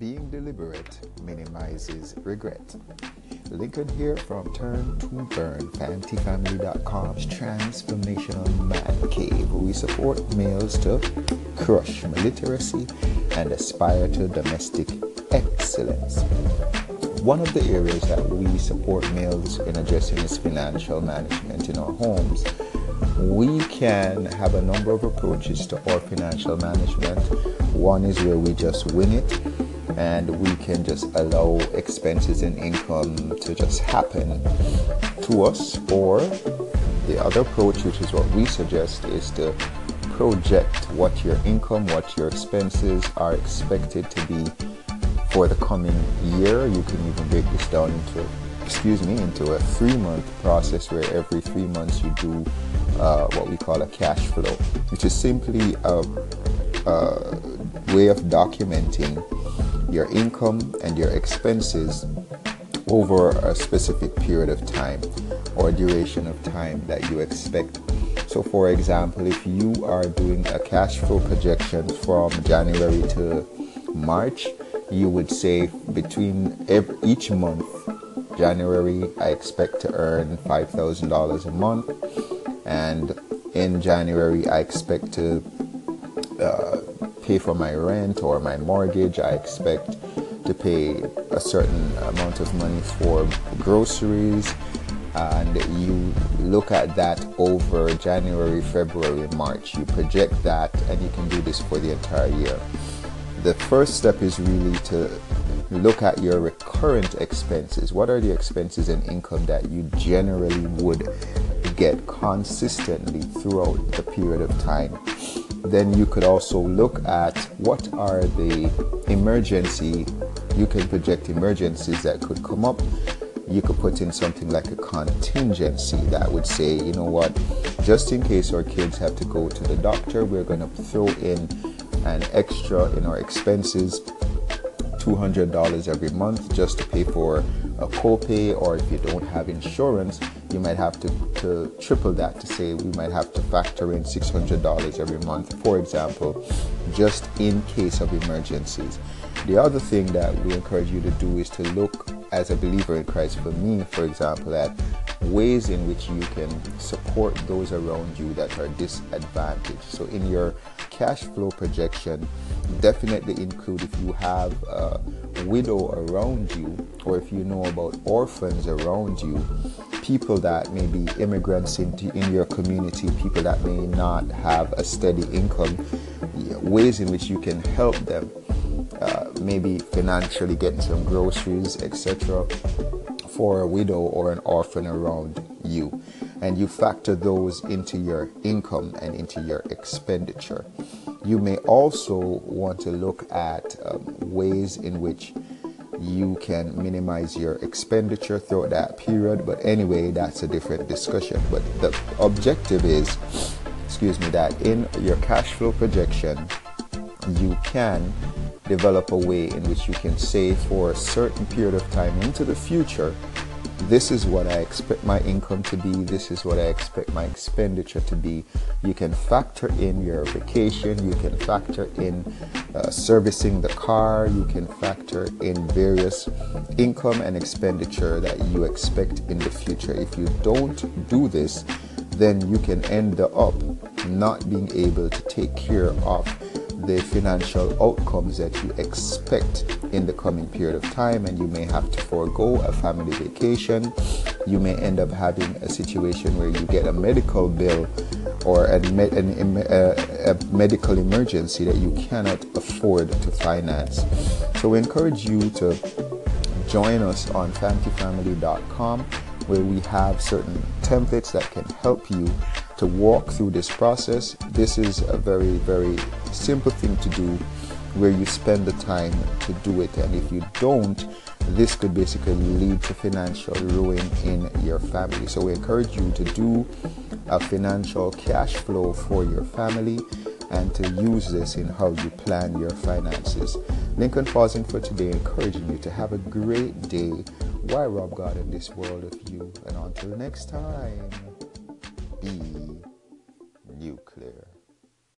Being deliberate minimizes regret. Lincoln here from Turn to Burn, FamilyFamily.com's transformational man cave. We support males to crush illiteracy and aspire to domestic excellence. One of the areas that we support males in addressing is financial management in our homes. We can have a number of approaches to our financial management. One is where we just wing it and we can just allow expenses and income to just happen to us. Or the other approach which is what we suggest is to project what your income what your expenses are expected to be for the coming year. You can even break this down into excuse me into a three month process where every three months you do uh, what we call a cash flow which is simply a, a way of documenting your income and your expenses over a specific period of time or duration of time that you expect. So, for example, if you are doing a cash flow projection from January to March, you would say between every, each month, January, I expect to earn $5,000 a month, and in January, I expect to uh, pay for my rent or my mortgage. I expect to pay a certain amount of money for groceries. And you look at that over January, February, March. You project that, and you can do this for the entire year. The first step is really to look at your recurrent expenses. What are the expenses and income that you generally would get consistently throughout the period of time? Then you could also look at what are the emergency you can project emergencies that could come up. You could put in something like a contingency that would say you know what just in case our kids have to go to the doctor we're going to throw in an extra in our expenses $200 every month just to pay for a copay, or if you don't have insurance, you might have to, to triple that to say we might have to factor in $600 every month, for example, just in case of emergencies. The other thing that we encourage you to do is to look as a believer in Christ, for me, for example, at ways in which you can support those around you that are disadvantaged. So, in your cash flow projection, definitely include if you have a widow around you or if you know about orphans around you, people that may be immigrants into in your community, people that may not have a steady income, ways in which you can help them. Uh, maybe financially getting some groceries, etc., for a widow or an orphan around you. And you factor those into your income and into your expenditure. You may also want to look at um, ways in which you can minimize your expenditure throughout that period. But anyway, that's a different discussion. But the objective is, excuse me, that in your cash flow projection, you can develop a way in which you can save for a certain period of time into the future this is what I expect my income to be, this is what I expect my expenditure to be. You can factor in your vacation, you can factor in uh, servicing the car, you can factor in various income and expenditure that you expect in the future. If you don't do this, then you can end up not being able to take care of the financial outcomes that you expect in the coming period of time, and you may have to forego a family vacation. You may end up having a situation where you get a medical bill or a, an, a, a medical emergency that you cannot afford to finance. So, we encourage you to join us on FamilyFamily.com where we have certain templates that can help you to walk through this process. This is a very, very simple thing to do where you spend the time to do it. And if you don't, this could basically lead to financial ruin in your family. So we encourage you to do a financial cash flow for your family and to use this in how you plan your finances. Lincoln pausing for today, encouraging you to have a great day. Why rob God in this world of you? And until next time be nuclear.